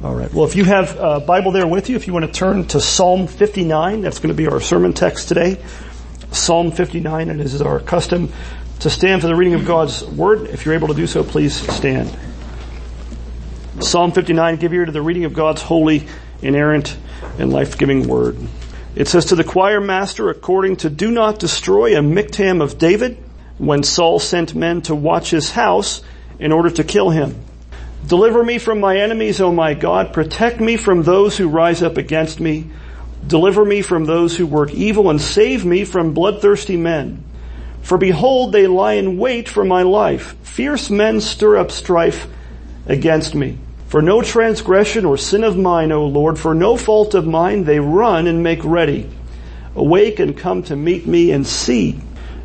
All right. Well, if you have a Bible there with you, if you want to turn to Psalm 59, that's going to be our sermon text today. Psalm 59, and it is our custom to stand for the reading of God's Word. If you're able to do so, please stand. Psalm 59, give ear to the reading of God's holy, inerrant, and life-giving Word. It says, To the choir master, according to do not destroy a miktam of David, when Saul sent men to watch his house in order to kill him. Deliver me from my enemies, O my God. Protect me from those who rise up against me. Deliver me from those who work evil and save me from bloodthirsty men. For behold, they lie in wait for my life. Fierce men stir up strife against me. For no transgression or sin of mine, O Lord, for no fault of mine, they run and make ready. Awake and come to meet me and see.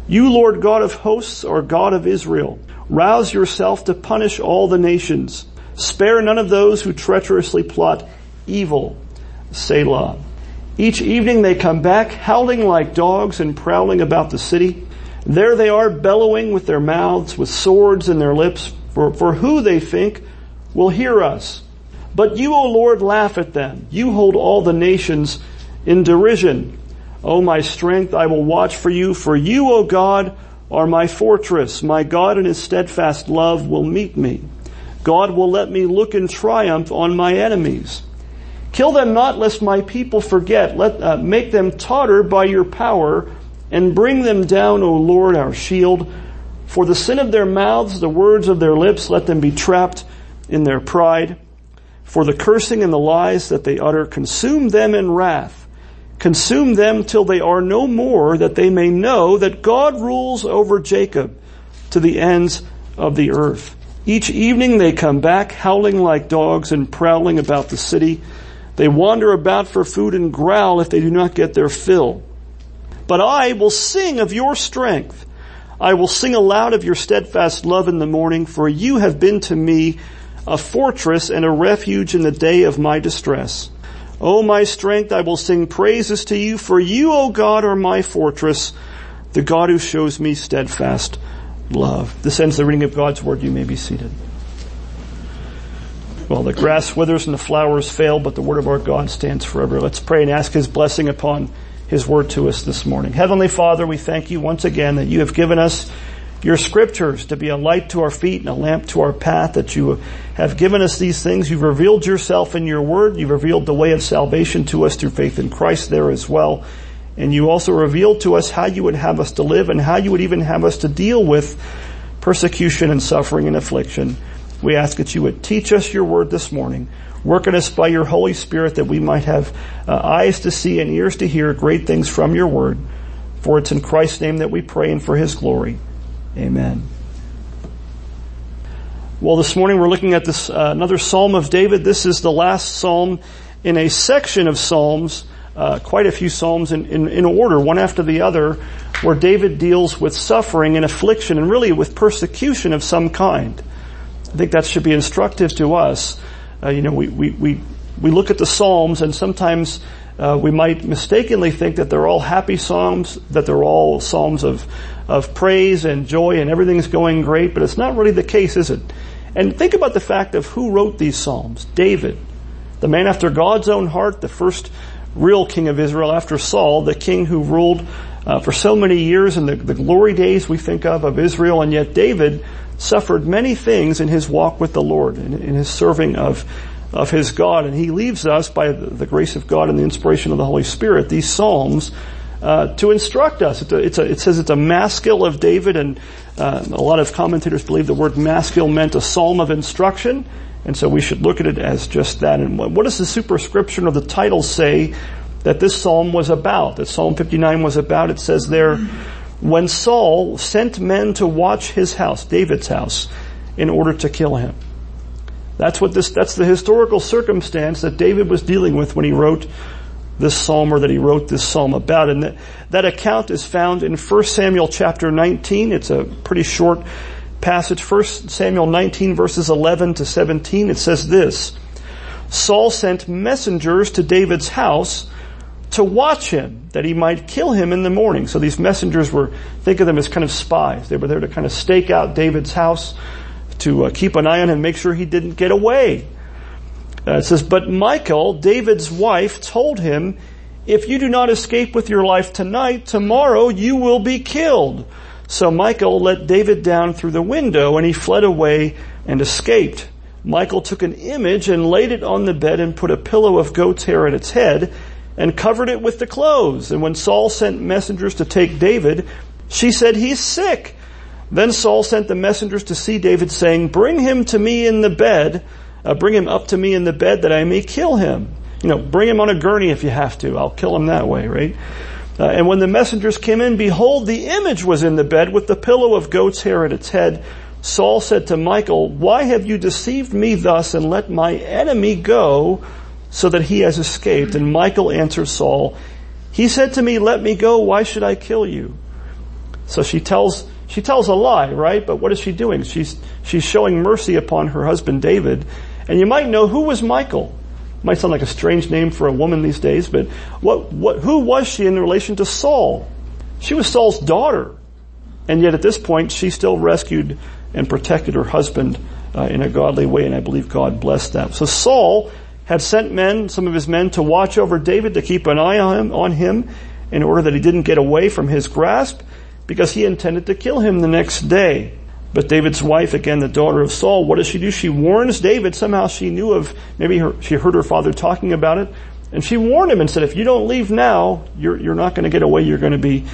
You, Lord God of hosts, are God of Israel. Rouse yourself to punish all the nations. Spare none of those who treacherously plot evil. Selah. Each evening they come back howling like dogs and prowling about the city. There they are bellowing with their mouths, with swords in their lips, for, for who they think will hear us. But you, O Lord, laugh at them. You hold all the nations in derision. O my strength, I will watch for you, for you, O God, are my fortress. My God and his steadfast love will meet me. God will let me look in triumph on my enemies. Kill them not lest my people forget. Let, uh, make them totter by your power and bring them down, O Lord, our shield. For the sin of their mouths, the words of their lips, let them be trapped in their pride. For the cursing and the lies that they utter, consume them in wrath. Consume them till they are no more, that they may know that God rules over Jacob to the ends of the earth. Each evening they come back howling like dogs and prowling about the city. They wander about for food and growl if they do not get their fill. But I will sing of your strength. I will sing aloud of your steadfast love in the morning, for you have been to me a fortress and a refuge in the day of my distress. O my strength, I will sing praises to you, for you, O God, are my fortress, the God who shows me steadfast love. This ends the reading of God's word. You may be seated. Well, the grass withers and the flowers fail, but the word of our God stands forever. Let's pray and ask his blessing upon his word to us this morning. Heavenly Father, we thank you once again that you have given us your scriptures to be a light to our feet and a lamp to our path, that you have given us these things. You've revealed yourself in your word. You've revealed the way of salvation to us through faith in Christ there as well. And you also revealed to us how you would have us to live and how you would even have us to deal with persecution and suffering and affliction. We ask that you would teach us your word this morning. Work in us by your Holy Spirit that we might have uh, eyes to see and ears to hear great things from your word. For it's in Christ's name that we pray and for his glory. Amen. Well, this morning we're looking at this uh, another Psalm of David. This is the last Psalm in a section of Psalms, uh, quite a few Psalms in, in, in, order, one after the other, where David deals with suffering and affliction and really with persecution of some kind. I think that should be instructive to us. Uh, you know, we, we, we, we look at the Psalms and sometimes uh, we might mistakenly think that they're all happy Psalms, that they're all Psalms of of praise and joy and everything's going great, but it's not really the case, is it? And think about the fact of who wrote these Psalms. David, the man after God's own heart, the first real king of Israel after Saul, the king who ruled uh, for so many years in the, the glory days we think of of Israel, and yet David suffered many things in his walk with the Lord, in, in his serving of of his God, and he leaves us by the, the grace of God and the inspiration of the Holy Spirit these Psalms uh, to instruct us. It's a, it's a, it says it's a maskil of David, and uh, a lot of commentators believe the word maskil meant a psalm of instruction, and so we should look at it as just that. And what, what does the superscription of the title say that this psalm was about? That Psalm 59 was about? It says there, when Saul sent men to watch his house, David's house, in order to kill him. That's what this, that's the historical circumstance that David was dealing with when he wrote this psalm or that he wrote this psalm about. And that, that account is found in 1 Samuel chapter 19. It's a pretty short passage. 1 Samuel 19 verses 11 to 17. It says this, Saul sent messengers to David's house to watch him, that he might kill him in the morning. So these messengers were, think of them as kind of spies. They were there to kind of stake out David's house, to uh, keep an eye on him, make sure he didn't get away. Uh, it says, but Michal, David's wife, told him, if you do not escape with your life tonight, tomorrow you will be killed. So Michal let David down through the window and he fled away and escaped. Michal took an image and laid it on the bed and put a pillow of goat's hair at its head and covered it with the clothes. And when Saul sent messengers to take David, she said, he's sick. Then Saul sent the messengers to see David saying, bring him to me in the bed, uh, bring him up to me in the bed that I may kill him. You know, bring him on a gurney if you have to. I'll kill him that way, right? Uh, and when the messengers came in, behold, the image was in the bed with the pillow of goat's hair at its head. Saul said to Michal, why have you deceived me thus and let my enemy go so that he has escaped? And Michal answered Saul, he said to me, let me go. Why should I kill you? So she tells, she tells a lie, right? But what is she doing? She's, she's showing mercy upon her husband David. And you might know who was Michal. Might sound like a strange name for a woman these days, but what, what, who was she in relation to Saul? She was Saul's daughter. And yet at this point, she still rescued and protected her husband uh, in a godly way, and I believe God blessed that. So Saul had sent men, some of his men, to watch over David, to keep an eye on him, on him in order that he didn't get away from his grasp, because he intended to kill him the next day. But David's wife, again, the daughter of Saul, what does she do? She warns David. Somehow she knew of, maybe her, she heard her father talking about it. And she warned him and said, if you don't leave now, you're, you're not going to get away. You're going to be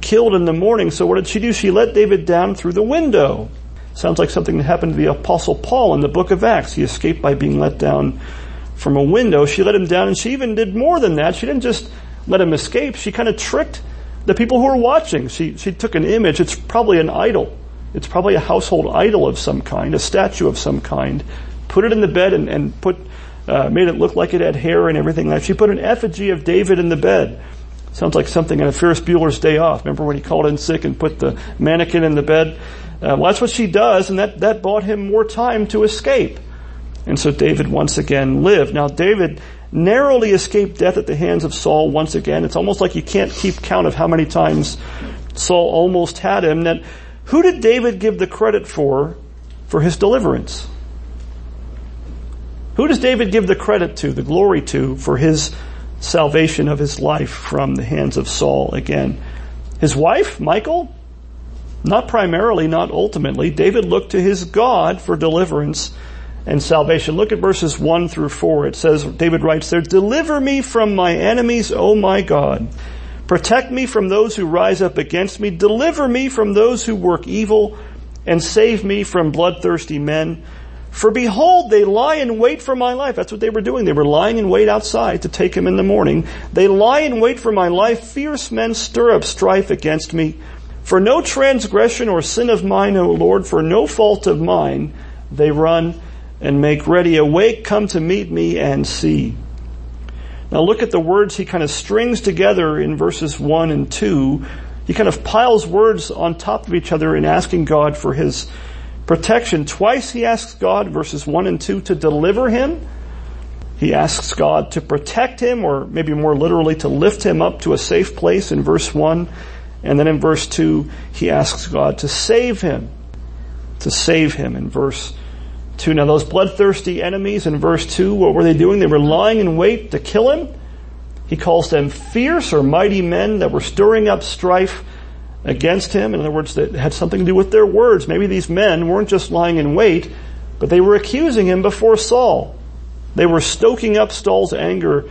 killed in the morning. So what did she do? She let David down through the window. Sounds like something that happened to the apostle Paul in the book of Acts. He escaped by being let down from a window. She let him down and she even did more than that. She didn't just let him escape. She kind of tricked the people who were watching. She, she took an image. It's probably an idol it's probably a household idol of some kind, a statue of some kind. Put it in the bed and, and put, uh, made it look like it had hair and everything like She put an effigy of David in the bed. Sounds like something on a Ferris Bueller's Day Off. Remember when he called in sick and put the mannequin in the bed? Uh, well, that's what she does, and that, that bought him more time to escape. And so David once again lived. Now David narrowly escaped death at the hands of Saul once again. It's almost like you can't keep count of how many times Saul almost had him. That who did David give the credit for, for his deliverance? Who does David give the credit to, the glory to, for his salvation of his life from the hands of Saul again? His wife, Michal? Not primarily, not ultimately. David looked to his God for deliverance and salvation. Look at verses 1 through 4. It says, David writes there, Deliver me from my enemies, O my God. Protect me from those who rise up against me. Deliver me from those who work evil and save me from bloodthirsty men. For behold, they lie in wait for my life. That's what they were doing. They were lying in wait outside to take him in the morning. They lie in wait for my life. Fierce men stir up strife against me. For no transgression or sin of mine, O Lord, for no fault of mine, they run and make ready. Awake, come to meet me and see. Now look at the words he kind of strings together in verses 1 and 2. He kind of piles words on top of each other in asking God for his protection. Twice he asks God, verses 1 and 2, to deliver him. He asks God to protect him, or maybe more literally, to lift him up to a safe place in verse 1. And then in verse 2, he asks God to save him. To save him in verse 2. Now those bloodthirsty enemies in verse 2, what were they doing? They were lying in wait to kill him. He calls them fierce or mighty men that were stirring up strife against him. In other words, that had something to do with their words. Maybe these men weren't just lying in wait, but they were accusing him before Saul. They were stoking up Saul's anger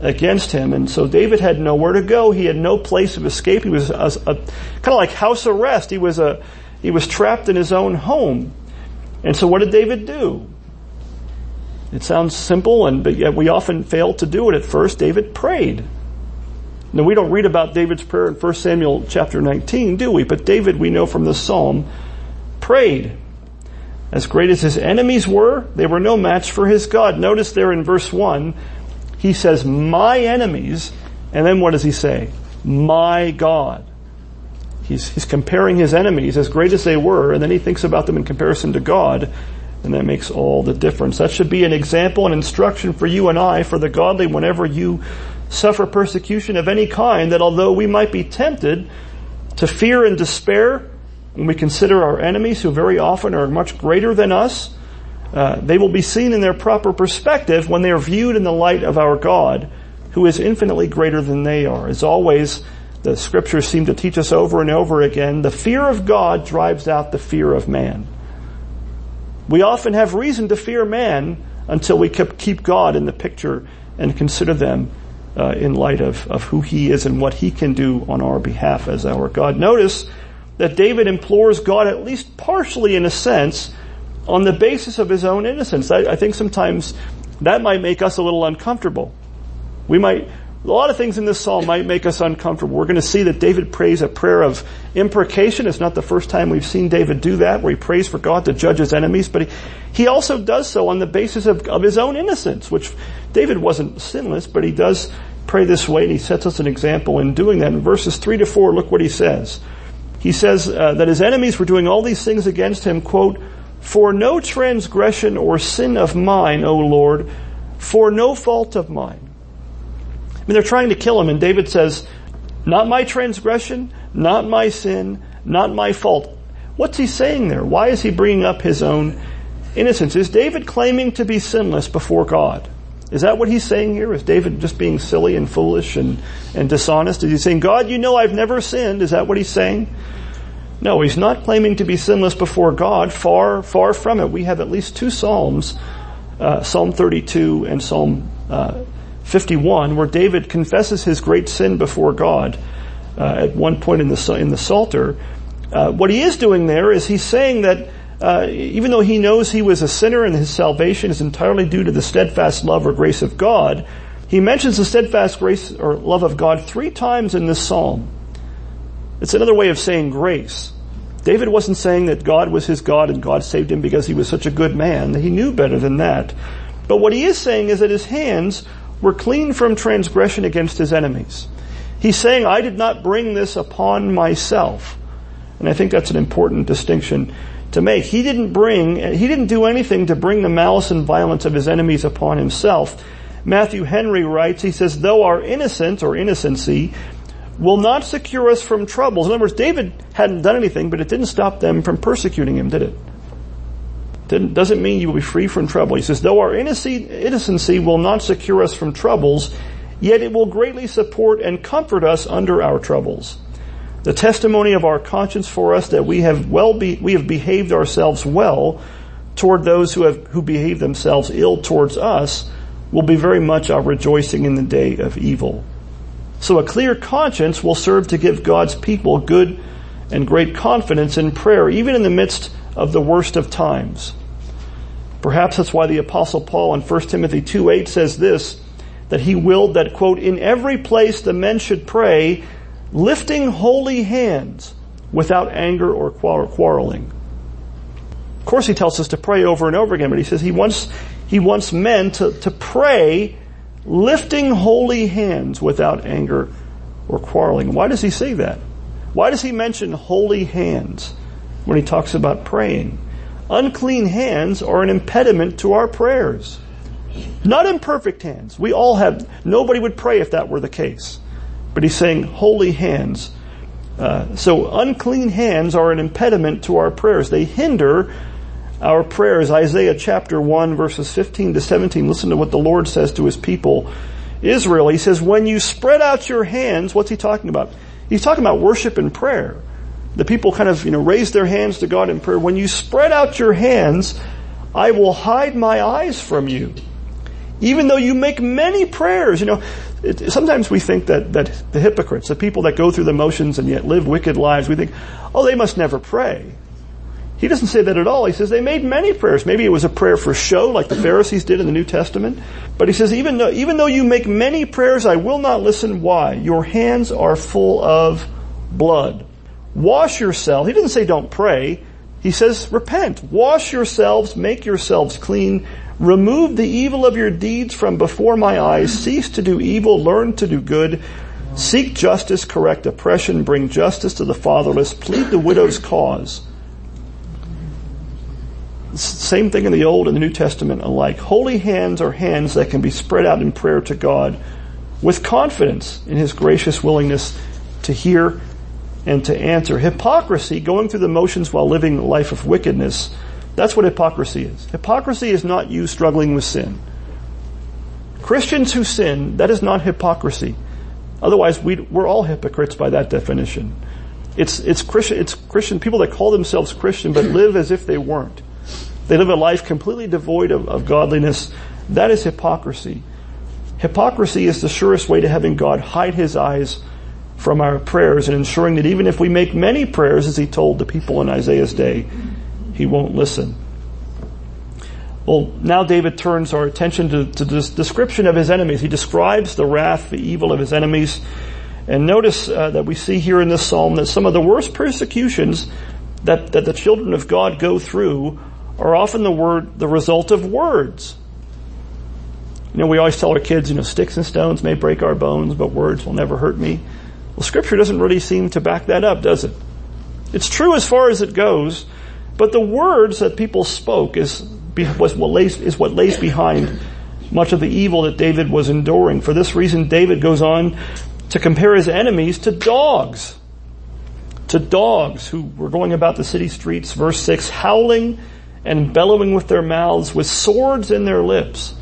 against him. And so David had nowhere to go. He had no place of escape. He was a, a, kind of like house arrest. He was a, he was trapped in his own home. And so what did David do? It sounds simple, and but yet we often fail to do it at first. David prayed. Now we don't read about David's prayer in 1 Samuel chapter 19, do we? But David, we know from the Psalm, prayed. As great as his enemies were, they were no match for his God. Notice there in verse 1, he says, my enemies, and then what does he say? My God. He's, he's comparing his enemies, as great as they were, and then he thinks about them in comparison to God, and that makes all the difference. That should be an example and instruction for you and I, for the godly, whenever you suffer persecution of any kind, that although we might be tempted to fear and despair when we consider our enemies, who very often are much greater than us, uh, they will be seen in their proper perspective when they are viewed in the light of our God, who is infinitely greater than they are. As always, the scriptures seem to teach us over and over again, the fear of God drives out the fear of man. We often have reason to fear man until we keep God in the picture and consider them uh, in light of, of who he is and what he can do on our behalf as our God. Notice that David implores God at least partially in a sense on the basis of his own innocence. I, I think sometimes that might make us a little uncomfortable. We might, a lot of things in this psalm might make us uncomfortable. We're going to see that David prays a prayer of imprecation. It's not the first time we've seen David do that, where he prays for God to judge his enemies, but he, he also does so on the basis of, of his own innocence, which David wasn't sinless, but he does pray this way, and he sets us an example in doing that. In verses 3 to 4, look what he says. He says uh, that his enemies were doing all these things against him, quote, for no transgression or sin of mine, O Lord, for no fault of mine. I mean, they're trying to kill him, and David says, not my transgression, not my sin, not my fault. What's he saying there? Why is he bringing up his own innocence? Is David claiming to be sinless before God? Is that what he's saying here? Is David just being silly and foolish and, and dishonest? Is he saying, God, you know I've never sinned? Is that what he's saying? No, he's not claiming to be sinless before God. Far, far from it. We have at least two Psalms, uh, Psalm 32 and Psalm uh, 51, where David confesses his great sin before God uh, at one point in the in the Psalter. Uh, what he is doing there is he's saying that uh, even though he knows he was a sinner and his salvation is entirely due to the steadfast love or grace of God, he mentions the steadfast grace or love of God three times in this psalm. It's another way of saying grace. David wasn't saying that God was his God and God saved him because he was such a good man. He knew better than that. But what he is saying is that his hands were clean from transgression against his enemies. He's saying, I did not bring this upon myself. And I think that's an important distinction to make. He didn't bring, he didn't do anything to bring the malice and violence of his enemies upon himself. Matthew Henry writes, he says, though our innocence or innocency will not secure us from troubles. In other words, David hadn't done anything, but it didn't stop them from persecuting him, did it? Doesn't mean you will be free from trouble. He says, though our innocency will not secure us from troubles, yet it will greatly support and comfort us under our troubles. The testimony of our conscience for us that we have well be, we have behaved ourselves well toward those who have, who behave themselves ill towards us will be very much our rejoicing in the day of evil. So a clear conscience will serve to give God's people good and great confidence in prayer, even in the midst of the worst of times. Perhaps that's why the apostle Paul in 1 Timothy 2 8 says this, that he willed that, quote, in every place the men should pray, lifting holy hands without anger or quarreling. Of course he tells us to pray over and over again, but he says he wants, he wants men to, to pray lifting holy hands without anger or quarreling. Why does he say that? Why does he mention holy hands when he talks about praying? Unclean hands are an impediment to our prayers. Not imperfect hands. We all have, nobody would pray if that were the case. But he's saying holy hands. Uh, so unclean hands are an impediment to our prayers. They hinder our prayers. Isaiah chapter 1 verses 15 to 17. Listen to what the Lord says to his people, Israel. He says, when you spread out your hands, what's he talking about? He's talking about worship and prayer. The people kind of, you know, raise their hands to God in prayer. When you spread out your hands, I will hide my eyes from you. Even though you make many prayers, you know, it, sometimes we think that, that the hypocrites, the people that go through the motions and yet live wicked lives, we think, oh, they must never pray. He doesn't say that at all. He says they made many prayers. Maybe it was a prayer for show like the Pharisees did in the New Testament. But he says even though, even though you make many prayers, I will not listen. Why? Your hands are full of blood. Wash yourself. He doesn't say don't pray. He says repent. Wash yourselves. Make yourselves clean. Remove the evil of your deeds from before my eyes. Cease to do evil. Learn to do good. Seek justice. Correct oppression. Bring justice to the fatherless. Plead the widow's cause. Same thing in the Old and the New Testament alike. Holy hands are hands that can be spread out in prayer to God with confidence in His gracious willingness to hear and to answer. Hypocrisy, going through the motions while living a life of wickedness, That's what hypocrisy is. Hypocrisy is not you struggling with sin. Christians who sin, that is not hypocrisy. Otherwise, we are all hypocrites by that definition. It's, it's Christian, it's Christian people that call themselves Christian but live as if they weren't. They live a life completely devoid of, of godliness. That is hypocrisy. Hypocrisy is the surest way to having God hide his eyes from our prayers and ensuring that even if we make many prayers, as he told the people in Isaiah's day, he won't listen. Well, now David turns our attention to, to this description of his enemies. He describes the wrath, the evil of his enemies. And notice uh, that we see here in this psalm that some of the worst persecutions that, that the children of God go through are often the word, the result of words. You know, we always tell our kids, you know, sticks and stones may break our bones, but words will never hurt me. Well, scripture doesn't really seem to back that up, does it? It's true as far as it goes, but the words that people spoke is, was what lays, is what lays behind much of the evil that David was enduring. For this reason, David goes on to compare his enemies to dogs. To dogs who were going about the city streets, verse 6, howling and bellowing with their mouths with swords in their lips.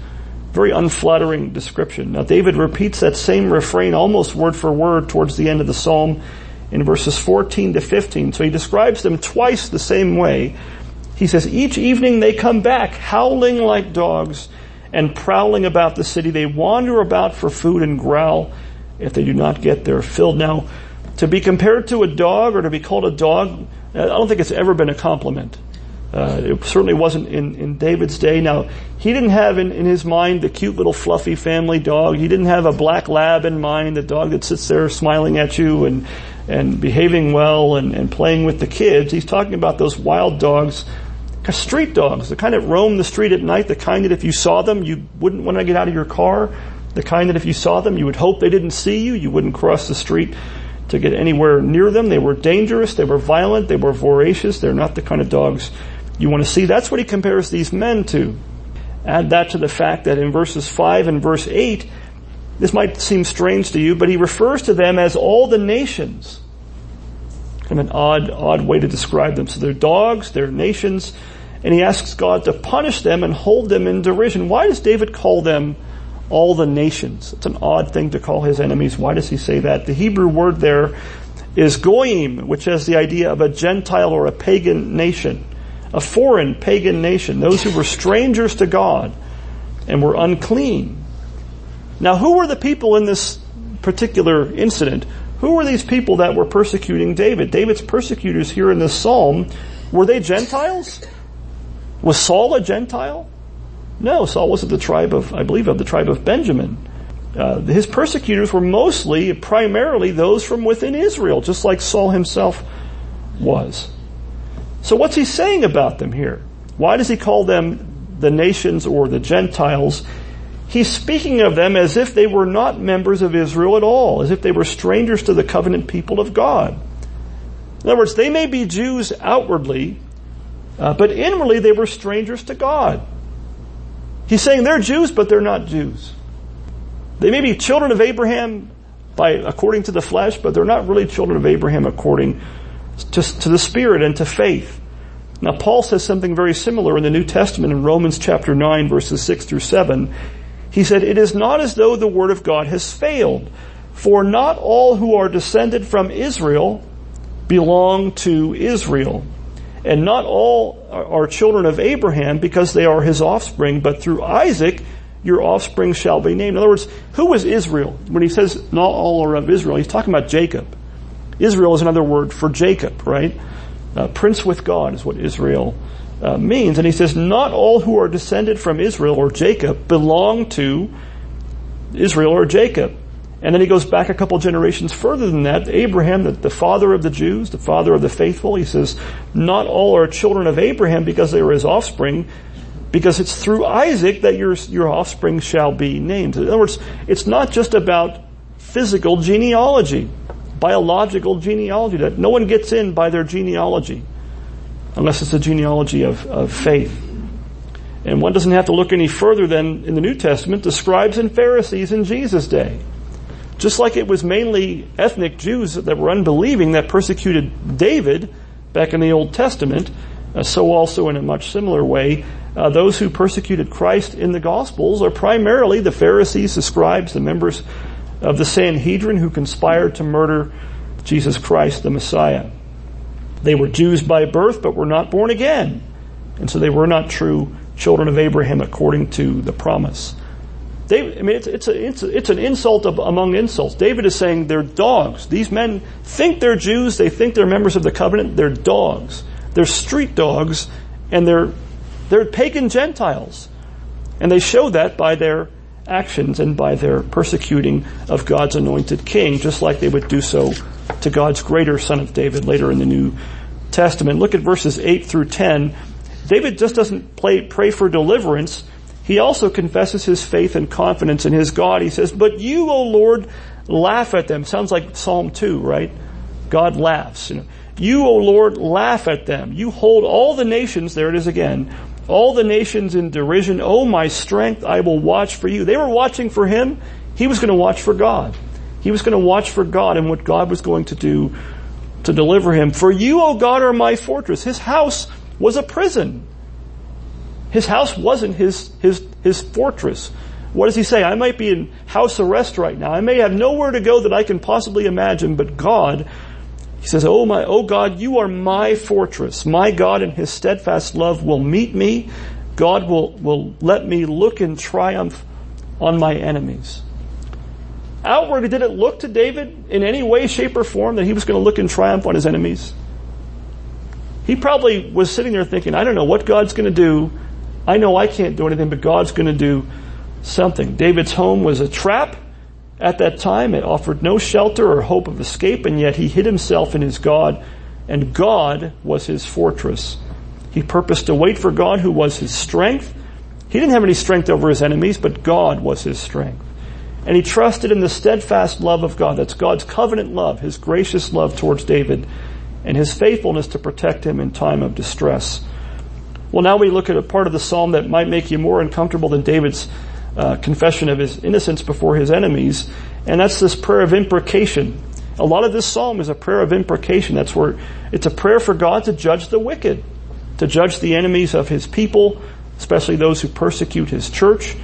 Very unflattering description. Now David repeats that same refrain almost word for word towards the end of the psalm in verses 14 to 15. So he describes them twice the same way. He says, each evening they come back howling like dogs and prowling about the city. They wander about for food and growl if they do not get their fill. Now, to be compared to a dog or to be called a dog, I don't think it's ever been a compliment. Uh, it certainly wasn't in, in David's day. Now, he didn't have in, in his mind the cute little fluffy family dog. He didn't have a black lab in mind, the dog that sits there smiling at you and, and behaving well and, and playing with the kids. He's talking about those wild dogs, street dogs, the kind that roam the street at night, the kind that if you saw them, you wouldn't want to get out of your car, the kind that if you saw them, you would hope they didn't see you, you wouldn't cross the street to get anywhere near them. They were dangerous, they were violent, they were voracious. They're not the kind of dogs you want to see? That's what he compares these men to. Add that to the fact that in verses 5 and verse 8, this might seem strange to you, but he refers to them as all the nations. Kind of an odd, odd way to describe them. So they're dogs, they're nations, and he asks God to punish them and hold them in derision. Why does David call them all the nations? It's an odd thing to call his enemies. Why does he say that? The Hebrew word there is goyim, which has the idea of a Gentile or a pagan nation a foreign pagan nation, those who were strangers to God and were unclean. Now, who were the people in this particular incident? Who were these people that were persecuting David? David's persecutors here in this psalm, were they Gentiles? Was Saul a Gentile? No, Saul was of the tribe of, I believe, of the tribe of Benjamin. Uh, his persecutors were mostly, primarily, those from within Israel, just like Saul himself was. So what's he saying about them here? Why does he call them the nations or the Gentiles? He's speaking of them as if they were not members of Israel at all, as if they were strangers to the covenant people of God. In other words, they may be Jews outwardly, uh, but inwardly they were strangers to God. He's saying they're Jews, but they're not Jews. They may be children of Abraham by according to the flesh, but they're not really children of Abraham according to, to the Spirit and to faith. Now Paul says something very similar in the New Testament in Romans chapter 9 verses 6 through 7. He said, it is not as though the word of God has failed, for not all who are descended from Israel belong to Israel. And not all are children of Abraham because they are his offspring, but through Isaac your offspring shall be named. In other words, who was Israel? When he says not all are of Israel, he's talking about Jacob. Israel is another word for Jacob, right? Uh, prince with God is what Israel uh, means. And he says, not all who are descended from Israel or Jacob belong to Israel or Jacob. And then he goes back a couple generations further than that. Abraham, the, the, father of the Jews, the father of the faithful, he says, not all are children of Abraham because they were his offspring, because it's through Isaac that your, your offspring shall be named. In other words, it's not just about physical genealogy biological genealogy that no one gets in by their genealogy unless it's a genealogy of, of faith. And one doesn't have to look any further than in the New Testament, the scribes and Pharisees in Jesus' day. Just like it was mainly ethnic Jews that were unbelieving that persecuted David back in the Old Testament, Uh, so also in a much similar way, uh, those who persecuted Christ in the Gospels are primarily the Pharisees, the scribes, the members of the Sanhedrin who conspired to murder Jesus Christ, the Messiah. They were Jews by birth, but were not born again. And so they were not true children of Abraham according to the promise. David, I mean, it's, it's, a, it's, a, it's an insult of, among insults. David is saying they're dogs. These men think they're Jews. They think they're members of the covenant. They're dogs. They're street dogs, and they're, they're pagan Gentiles. And they show that by their actions and by their persecuting of God's anointed king, just like they would do so to God's greater son of David later in the New Testament. Look at verses 8 through 10. David just doesn't play, pray for deliverance. He also confesses his faith and confidence in his God. He says, but you, O Lord, laugh at them. Sounds like Psalm 2, right? God laughs. You, you, O Lord, laugh at them. You hold all the nations, there it is again, all the nations in derision. O my strength, I will watch for you. They were watching for him. He was going to watch for God. He was going to watch for God and what God was going to do to deliver him. For you, O God, are my fortress. His house was a prison. His house wasn't his, his, his fortress. What does he say? I might be in house arrest right now. I may have nowhere to go that I can possibly imagine, but God, he says, Oh my, oh God, you are my fortress. My God in his steadfast love will meet me. God will, will let me look in triumph on my enemies. Outwardly, did it look to David in any way, shape, or form that he was going to look in triumph on his enemies? He probably was sitting there thinking, I don't know what God's going to do. I know I can't do anything, but God's going to do something. David's home was a trap at that time. It offered no shelter or hope of escape, and yet he hid himself in his God, and God was his fortress. He purposed to wait for God, who was his strength. He didn't have any strength over his enemies, but God was his strength. And he trusted in the steadfast love of God. That's God's covenant love, his gracious love towards David, and his faithfulness to protect him in time of distress. Well, now we look at a part of the psalm that might make you more uncomfortable than David's uh, confession of his innocence before his enemies, and that's this prayer of imprecation. A lot of this psalm is a prayer of imprecation. That's where it's a prayer for God to judge the wicked, to judge the enemies of his people, especially those who persecute his church.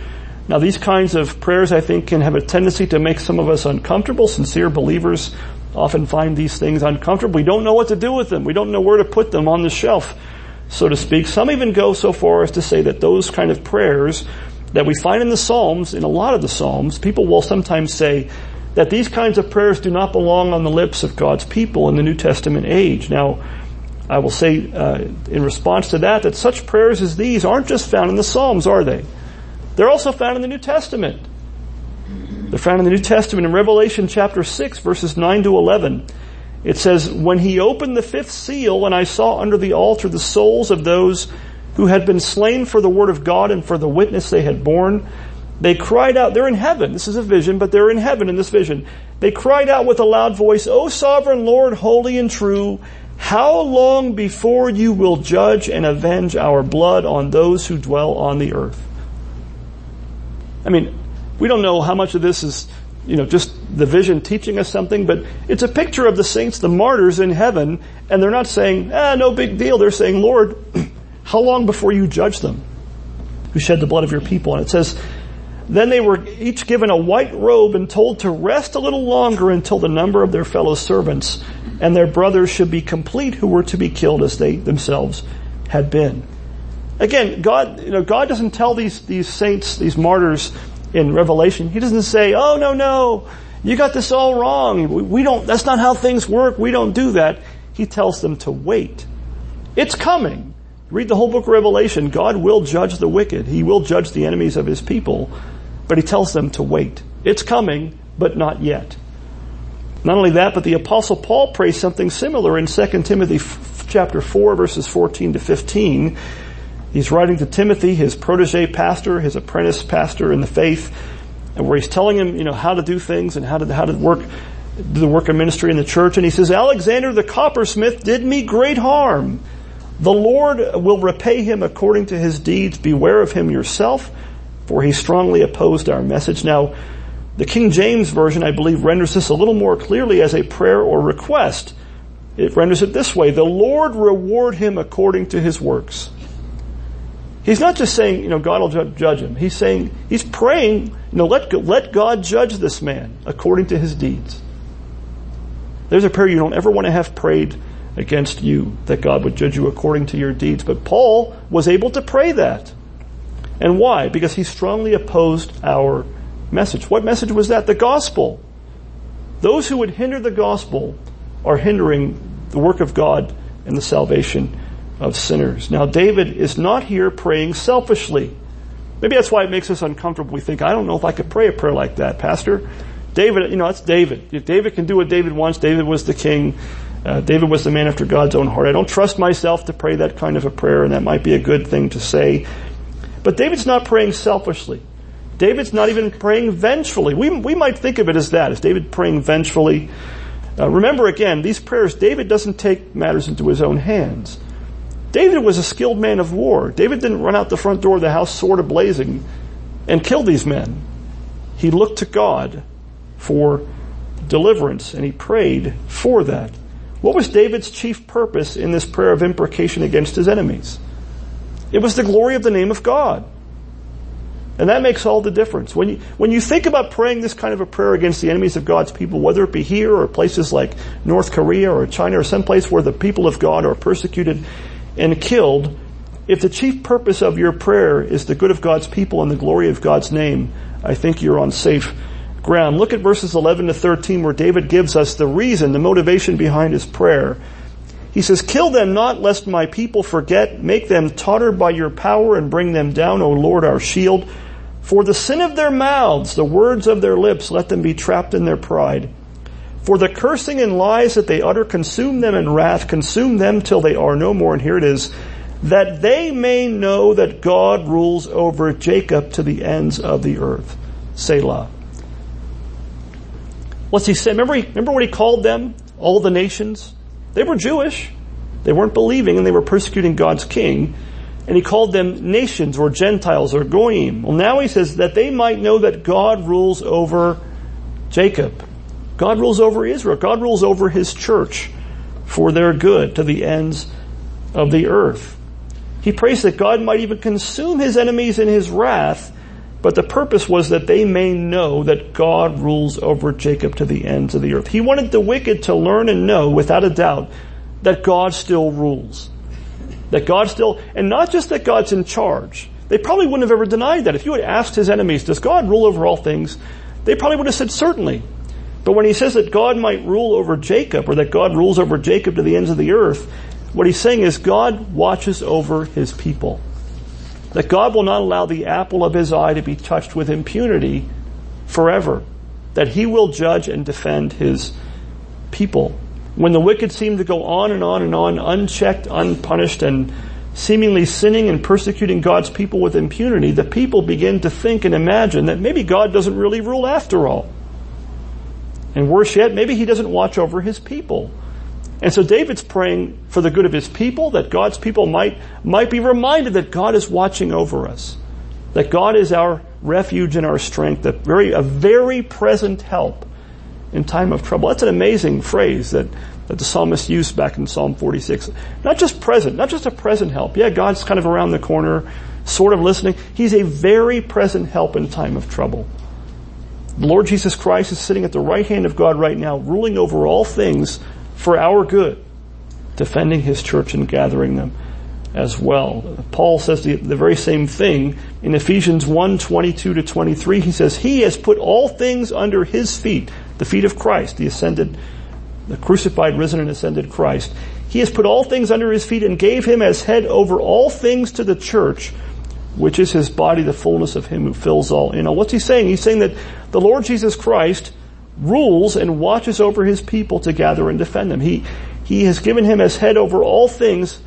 Now these kinds of prayers I think can have a tendency to make some of us uncomfortable. Sincere believers often find these things uncomfortable. We don't know what to do with them. We don't know where to put them on the shelf, so to speak. Some even go so far as to say that those kind of prayers that we find in the Psalms, in a lot of the Psalms, people will sometimes say that these kinds of prayers do not belong on the lips of God's people in the New Testament age. Now, I will say uh, in response to that that such prayers as these aren't just found in the Psalms, are they? They're also found in the New Testament. They're found in the New Testament in Revelation chapter 6 verses 9 to 11. It says, When he opened the fifth seal and I saw under the altar the souls of those who had been slain for the word of God and for the witness they had borne, they cried out, they're in heaven. This is a vision, but they're in heaven in this vision. They cried out with a loud voice, O sovereign Lord, holy and true, how long before you will judge and avenge our blood on those who dwell on the earth? I mean, we don't know how much of this is, you know, just the vision teaching us something, but it's a picture of the saints, the martyrs in heaven, and they're not saying, ah, no big deal. They're saying, Lord, how long before you judge them who shed the blood of your people? And it says, then they were each given a white robe and told to rest a little longer until the number of their fellow servants and their brothers should be complete who were to be killed as they themselves had been. Again, God, you know, God doesn't tell these, these saints, these martyrs in Revelation, He doesn't say, oh no, no, you got this all wrong. We, we don't, that's not how things work. We don't do that. He tells them to wait. It's coming. Read the whole book of Revelation. God will judge the wicked. He will judge the enemies of His people, but He tells them to wait. It's coming, but not yet. Not only that, but the apostle Paul prays something similar in 2 Timothy f- chapter 4 verses 14 to 15 He's writing to Timothy, his protege pastor, his apprentice pastor in the faith, and where he's telling him, you know, how to do things and how to, how to work, the work of ministry in the church. And he says, Alexander the coppersmith did me great harm. The Lord will repay him according to his deeds. Beware of him yourself, for he strongly opposed our message. Now, the King James Version, I believe, renders this a little more clearly as a prayer or request. it renders it this way, the Lord reward him according to his works. He's not just saying, you know, God will judge him. He's saying, he's praying, you know, let, let God judge this man according to his deeds. There's a prayer you don't ever want to have prayed against you, that God would judge you according to your deeds. But Paul was able to pray that. And why? Because he strongly opposed our message. What message was that? The gospel. Those who would hinder the gospel are hindering the work of God and the salvation of sinners. Now, David is not here praying selfishly. Maybe that's why it makes us uncomfortable. We think, I don't know if I could pray a prayer like that, Pastor. David, you know, it's David. If David can do what David wants, David was the king. Uh, David was the man after God's own heart. I don't trust myself to pray that kind of a prayer, and that might be a good thing to say. But David's not praying selfishly. David's not even praying vengefully. We, we might think of it as that, as David praying vengefully. Uh, remember again, these prayers, David doesn't take matters into his own hands. David was a skilled man of war. David didn't run out the front door of the house sword ablazing and kill these men. He looked to God for deliverance and he prayed for that. What was David's chief purpose in this prayer of imprecation against his enemies? It was the glory of the name of God. And that makes all the difference. When you, when you think about praying this kind of a prayer against the enemies of God's people, whether it be here or places like North Korea or China or some place where the people of God are persecuted and killed, if the chief purpose of your prayer is the good of God's people and the glory of God's name, I think you're on safe ground. Look at verses 11 to 13 where David gives us the reason, the motivation behind his prayer. He says, Kill them not lest my people forget. Make them totter by your power and bring them down, O Lord, our shield. For the sin of their mouths, the words of their lips, let them be trapped in their pride. For the cursing and lies that they utter, consume them in wrath, consume them till they are no more. And here it is, that they may know that God rules over Jacob to the ends of the earth. Selah. What's he say? Remember, remember what he called them? All the nations? They were Jewish. They weren't believing and they were persecuting God's king and he called them nations or Gentiles or Goyim. Well, now he says that they might know that God rules over Jacob. God rules over Israel. God rules over his church for their good to the ends of the earth. He prays that God might even consume his enemies in his wrath, but the purpose was that they may know that God rules over Jacob to the ends of the earth. He wanted the wicked to learn and know without a doubt that God still rules. That God still, and not just that God's in charge. They probably wouldn't have ever denied that. If you had asked his enemies, does God rule over all things? They probably would have said certainly. But when he says that God might rule over Jacob, or that God rules over Jacob to the ends of the earth, what he's saying is God watches over his people. That God will not allow the apple of his eye to be touched with impunity forever. That he will judge and defend his people when the wicked seem to go on and on and on, unchecked, unpunished, and seemingly sinning and persecuting God's people with impunity, the people begin to think and imagine that maybe God doesn't really rule after all. And worse yet, maybe he doesn't watch over his people. And so David's praying for the good of his people, that God's people might, might be reminded that God is watching over us. That God is our refuge and our strength, a very, a very present help in time of trouble. That's an amazing phrase that, that the psalmist used back in Psalm 46. Not just present, not just a present help. Yeah, God's kind of around the corner, sort of listening. He's a very present help in time of trouble. The Lord Jesus Christ is sitting at the right hand of God right now, ruling over all things for our good, defending His church and gathering them as well. Paul says the, the, very same thing in Ephesians 1, 22 to 23. He says, He has put all things under His feet the feet of Christ, the ascended, the crucified, risen, and ascended Christ. He has put all things under his feet and gave him as head over all things to the church, which is his body, the fullness of him who fills all in. Now what's he saying? He's saying that the Lord Jesus Christ rules and watches over his people to gather and defend them. He, he has given him as head over all things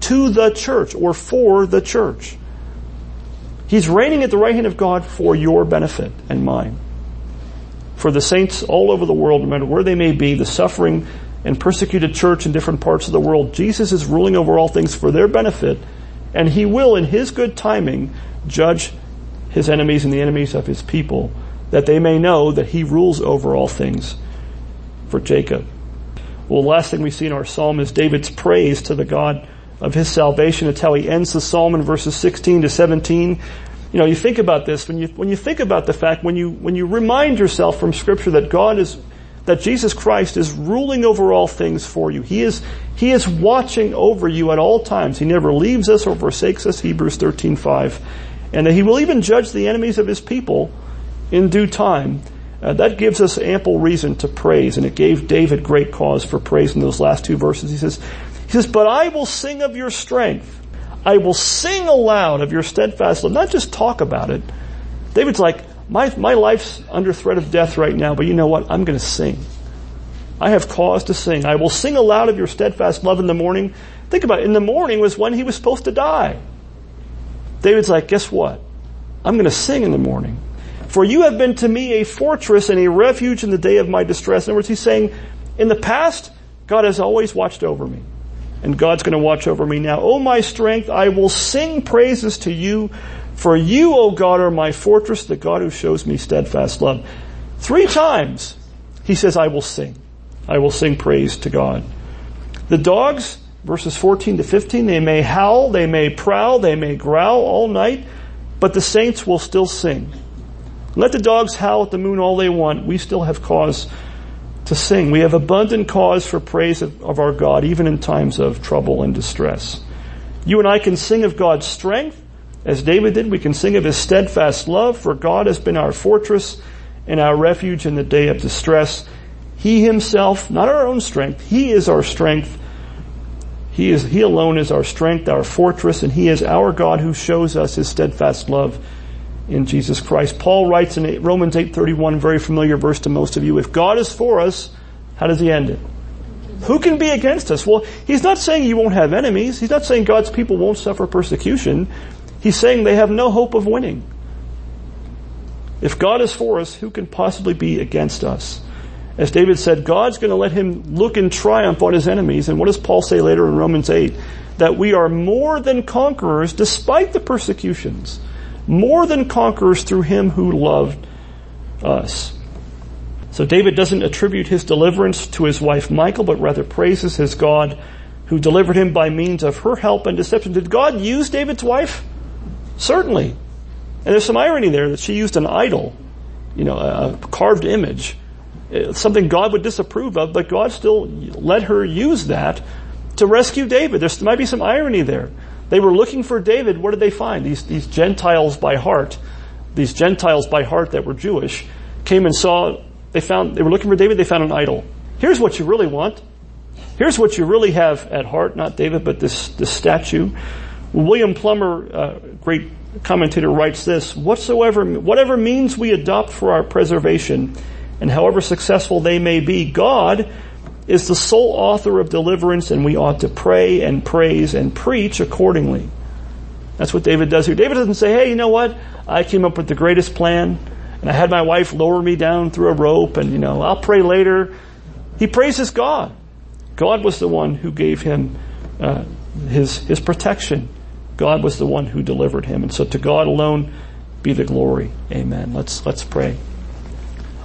to the church or for the church. He's reigning at the right hand of God for your benefit and mine for the saints all over the world, no matter where they may be, the suffering and persecuted church in different parts of the world, Jesus is ruling over all things for their benefit, and he will, in his good timing, judge his enemies and the enemies of his people, that they may know that he rules over all things for Jacob. Well, the last thing we see in our psalm is David's praise to the God of his salvation. It's how he ends the psalm in verses 16 to 17. You know, you think about this, when you, when you think about the fact, when you, when you remind yourself from scripture that God is, that Jesus Christ is ruling over all things for you. He is, He is watching over you at all times. He never leaves us or forsakes us, Hebrews 13, 5. And that He will even judge the enemies of His people in due time. Uh, that gives us ample reason to praise, and it gave David great cause for praise in those last two verses. He says, he says, but I will sing of your strength. I will sing aloud of your steadfast love. Not just talk about it. David's like, my, my life's under threat of death right now, but you know what? I'm going to sing. I have cause to sing. I will sing aloud of your steadfast love in the morning. Think about it. In the morning was when he was supposed to die. David's like, guess what? I'm going to sing in the morning. For you have been to me a fortress and a refuge in the day of my distress. In other words, he's saying, in the past, God has always watched over me and God's going to watch over me now. O my strength, I will sing praises to you, for you, O God, are my fortress, the God who shows me steadfast love. Three times he says, I will sing. I will sing praise to God. The dogs, verses 14 to 15, they may howl, they may prowl, they may growl all night, but the saints will still sing. Let the dogs howl at the moon all they want. We still have cause to sing. We have abundant cause for praise of, of, our God, even in times of trouble and distress. You and I can sing of God's strength, as David did. We can sing of his steadfast love, for God has been our fortress and our refuge in the day of distress. He himself, not our own strength, he is our strength. He is, he alone is our strength, our fortress, and he is our God who shows us his steadfast love in Jesus Christ. Paul writes in Romans 8:31, very familiar verse to most of you, if God is for us, how does he end it? Who can be against us? Well, he's not saying you won't have enemies. He's not saying God's people won't suffer persecution. He's saying they have no hope of winning. If God is for us, who can possibly be against us? As David said, God's going to let him look in triumph on his enemies. And what does Paul say later in Romans 8? That we are more than conquerors despite the persecutions more than conquerors through him who loved us. So David doesn't attribute his deliverance to his wife Michal, but rather praises his God who delivered him by means of her help and deception. Did God use David's wife? Certainly. And there's some irony there that she used an idol, you know, a carved image, uh, something God would disapprove of, but God still let her use that to rescue David. There might be some irony there. They were looking for David. What did they find? These, these Gentiles by heart, these Gentiles by heart that were Jewish, came and saw, they found, they were looking for David, they found an idol. Here's what you really want. Here's what you really have at heart, not David, but this, this statue. William Plumer, uh, great commentator, writes this, whatsoever, whatever means we adopt for our preservation, and however successful they may be, God is the sole author of deliverance and we ought to pray and praise and preach accordingly. That's what David does here. David doesn't say, hey, you know what? I came up with the greatest plan and I had my wife lower me down through a rope and, you know, I'll pray later. He praises God. God was the one who gave him uh, his, his protection. God was the one who delivered him. And so to God alone be the glory. Amen. Let's, let's pray.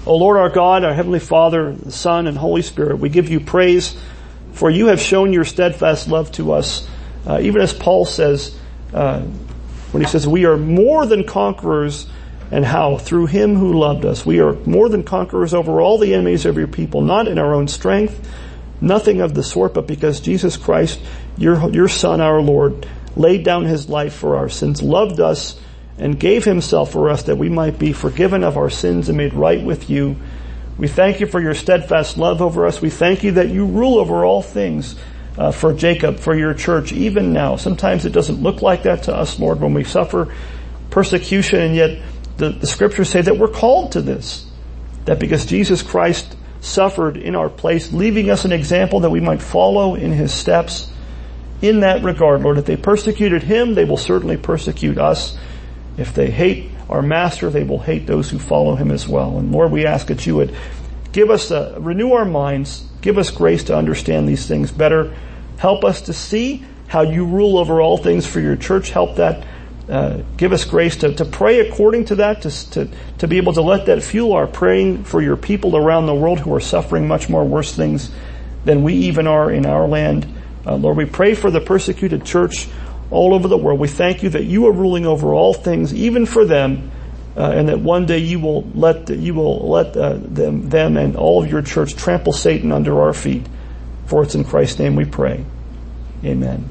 O Lord our God, our Heavenly Father, the Son, and Holy Spirit, we give you praise for you have shown your steadfast love to us. Uh, even as Paul says, uh, when he says, we are more than conquerors and how? Through him who loved us. We are more than conquerors over all the enemies of your people, not in our own strength, nothing of the sort, but because Jesus Christ, your, your son, our Lord, laid down his life for our sins, loved us, and gave himself for us that we might be forgiven of our sins and made right with you. We thank you for your steadfast love over us. We thank you that you rule over all things uh, for Jacob, for your church, even now. Sometimes it doesn't look like that to us, Lord, when we suffer persecution, and yet the, the scriptures say that we're called to this. That because Jesus Christ suffered in our place, leaving us an example that we might follow in his steps. In that regard, Lord, if they persecuted him, they will certainly persecute us. If they hate our master, they will hate those who follow him as well. And Lord, we ask that you would give us, a, renew our minds, give us grace to understand these things better. Help us to see how you rule over all things for your church. Help that. Uh, give us grace to, to pray according to that, to, to, to be able to let that fuel our praying for your people around the world who are suffering much more worse things than we even are in our land. Uh, Lord, we pray for the persecuted church all over the world. We thank you that you are ruling over all things, even for them, uh, and that one day you will let you will let uh, them them and all of your church trample Satan under our feet. For it's in Christ's name we pray. Amen.